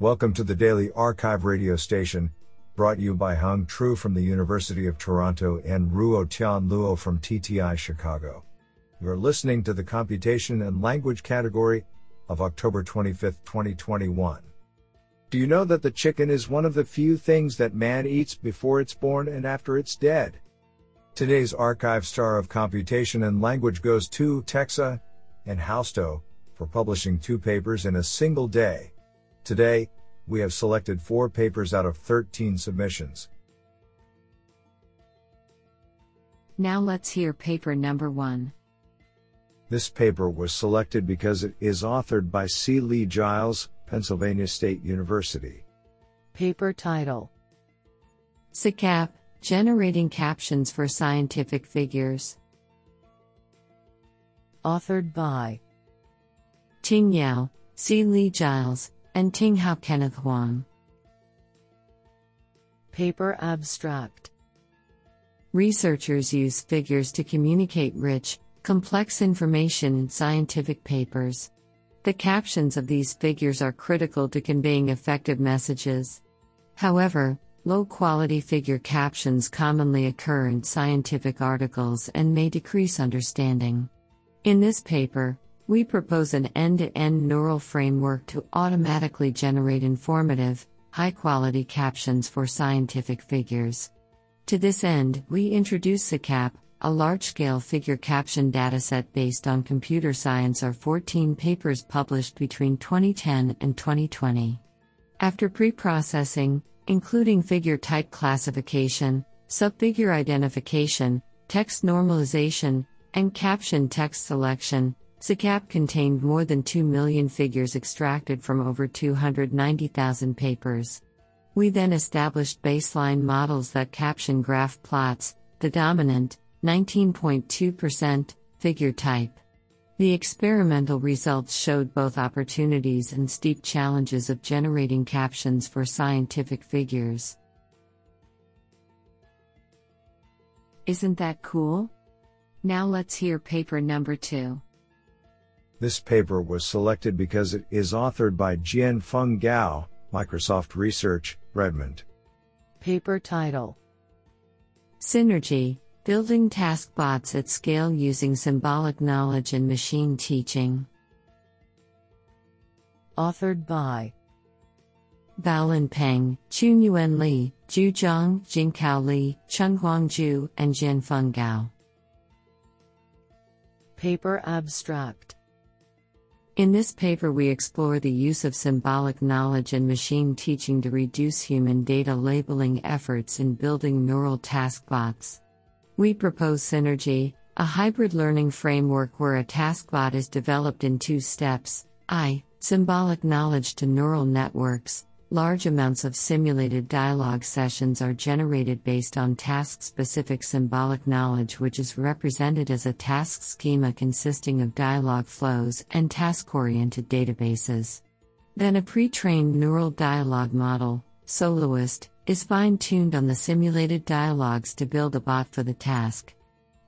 Welcome to the Daily arXiv radio station, brought you by Hung Tru from the University of Toronto and Ruo Tian Luo from TTI Chicago. You're listening to the Computation and Language category of October 25, 2021. Do you know that the chicken is one of the few things that man eats before it's born and after it's dead? Today's archive star of computation and language goes to Texa and Hausto for publishing two papers in a single day. Today, we have selected four papers out of 13 submissions. Now let's hear paper number one. This paper was selected because it is authored by C. Lee Giles, Pennsylvania State University. Paper title SciCap Generating Captions for Scientific Figures. Authored by Ting Yao, C. Lee Giles, and Ting Hao Kenneth Huang. Paper abstract Researchers use figures to communicate rich, complex information in scientific papers. The captions of these figures are critical to conveying effective messages. However, low quality figure captions commonly occur in scientific articles and may decrease understanding. In this paper, we propose an end to end neural framework to automatically generate informative, high quality captions for scientific figures. To this end, we introduce SciCap, a large scale figure caption dataset based on computer science, are 14 papers published between 2010 and 2020. After pre processing, including figure type classification, subfigure identification, text normalization, and caption text selection, SciCap contained more than 2 million figures extracted from over 290,000 papers. We then established baseline models that caption graph plots, the dominant, 19.2%, figure type. The experimental results showed both opportunities and steep challenges of generating captions for scientific figures. Isn't that cool? Now let's hear paper number two. This paper was selected because it is authored by Jianfeng Gao, Microsoft Research, Redmond. Paper title Synergy Building Task Bots at Scale Using Symbolic Knowledge and Machine Teaching. Authored by Baolin Peng, Chunyuan Li, Zhu Zhang, Jinchao Li, Chenguang Zhu, and Jianfeng Gao. Paper abstract in this paper, we explore the use of symbolic knowledge and machine teaching to reduce human data labeling efforts in building neural task bots. We propose Synergy, a hybrid learning framework where a task bot is developed in two steps I. Symbolic knowledge to neural networks, Large amounts of simulated dialogue sessions are generated based on task specific symbolic knowledge, which is represented as a task schema consisting of dialogue flows and task oriented databases. Then a pre trained neural dialogue model, Soloist, is fine tuned on the simulated dialogues to build a bot for the task.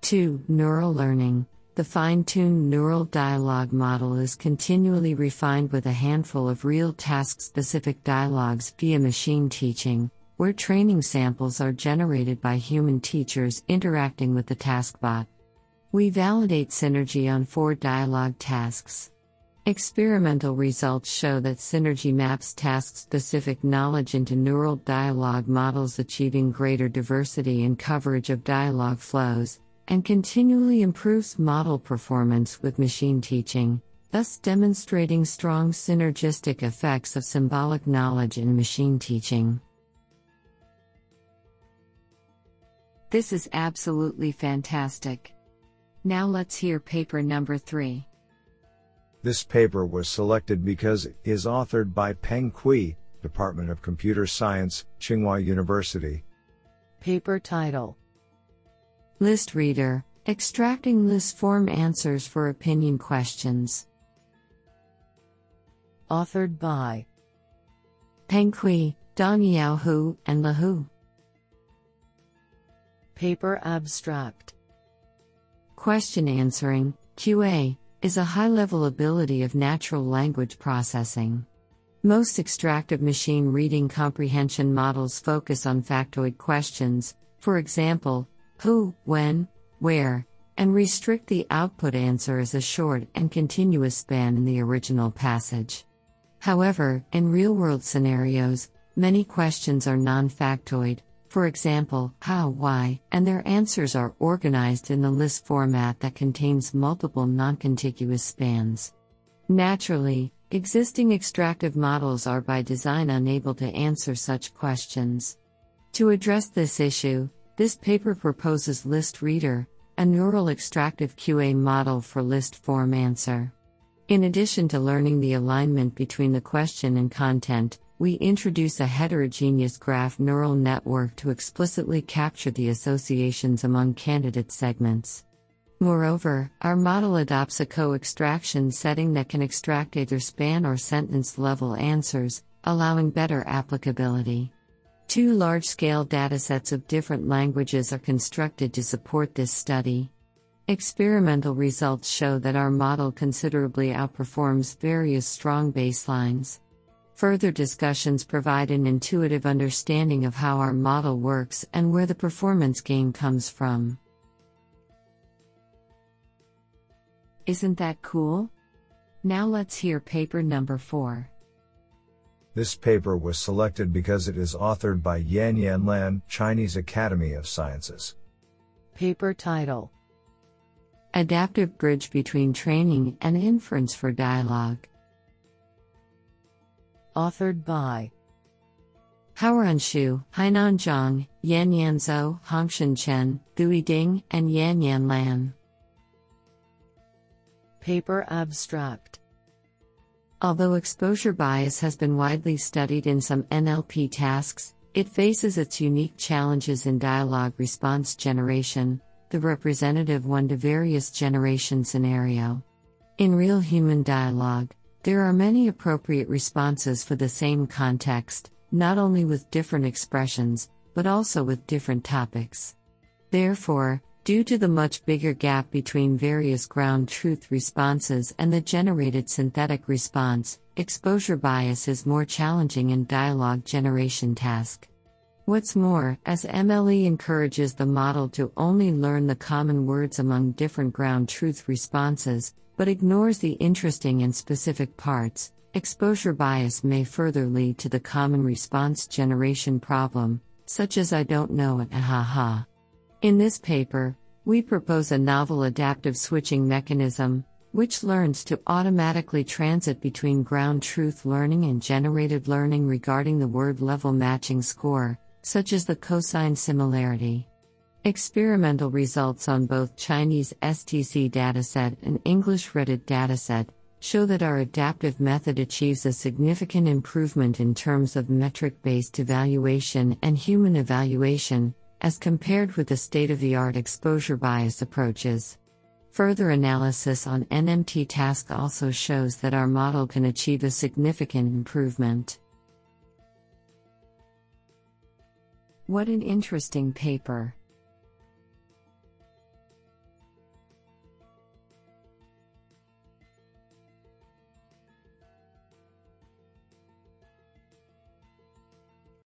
2. Neural learning. The fine tuned neural dialogue model is continually refined with a handful of real task specific dialogues via machine teaching, where training samples are generated by human teachers interacting with the taskbot. We validate synergy on four dialogue tasks. Experimental results show that Synergy maps task specific knowledge into neural dialogue models, achieving greater diversity and coverage of dialogue flows, and continually improves model performance with machine teaching, thus demonstrating strong synergistic effects of symbolic knowledge in machine teaching. This is absolutely fantastic. Now let's hear paper number 3. This paper was selected because it is authored by Peng Cui, Department of Computer Science, Tsinghua University. Paper title List Reader Extracting list form answers for opinion questions. Authored by Peng Cui, Dongyao Hu, and Lahu. Paper Abstract Question answering, QA, is a high level ability of natural language processing. Most extractive machine reading comprehension models focus on factoid questions, for example, who, when, where, and restrict the output answer as a short and continuous span in the original passage. However, in real world scenarios, many questions are non factoid, for example, how, why, and their answers are organized in the list format that contains multiple non contiguous spans. Naturally, Existing extractive models are by design unable to answer such questions. To address this issue, this paper proposes List Reader, a neural extractive QA model for list form answer. In addition to learning the alignment between the question and content, we introduce a heterogeneous graph neural network to explicitly capture the associations among candidate segments. Moreover, our model adopts a co extraction setting that can extract either span or sentence level answers, allowing better applicability. Two large scale datasets of different languages are constructed to support this study. Experimental results show that our model considerably outperforms various strong baselines. Further discussions provide an intuitive understanding of how our model works and where the performance gain comes from. Isn't that cool? Now let's hear paper number 4. This paper was selected because it is authored by Yan Yan Lan, Chinese Academy of Sciences. Paper title Adaptive Bridge Between Training and Inference for Dialogue. Authored by Haoran Xu, Hainan Zhang, Yan Yan Zhou, Hongshen Chen, Gui Ding, and Yan Yan Lan. Paper Abstract Although exposure bias has been widely studied in some NLP tasks, it faces its unique challenges in dialogue response generation, the representative one to various generation scenario. In real human dialogue, there are many appropriate responses for the same context, not only with different expressions, but also with different topics. Therefore, Due to the much bigger gap between various ground truth responses and the generated synthetic response, exposure bias is more challenging in dialogue generation task. What's more, as MLE encourages the model to only learn the common words among different ground truth responses, but ignores the interesting and specific parts, exposure bias may further lead to the common response generation problem, such as I don't know it, ha ha. In this paper, we propose a novel adaptive switching mechanism, which learns to automatically transit between ground truth learning and generated learning regarding the word level matching score, such as the cosine similarity. Experimental results on both Chinese STC dataset and English Reddit dataset show that our adaptive method achieves a significant improvement in terms of metric based evaluation and human evaluation, as compared with the state of the art exposure bias approaches. Further analysis on NMT task also shows that our model can achieve a significant improvement. What an interesting paper!